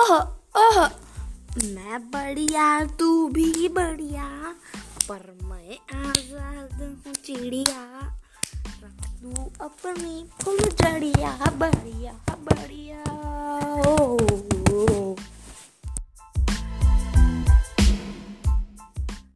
ओह ओह। मैं बढ़िया, तू भी बढ़िया, पर मैं आज़ाद हूँ चिड़िया। रख दू अपनी फुल जड़िया बढ़िया बढ़िया।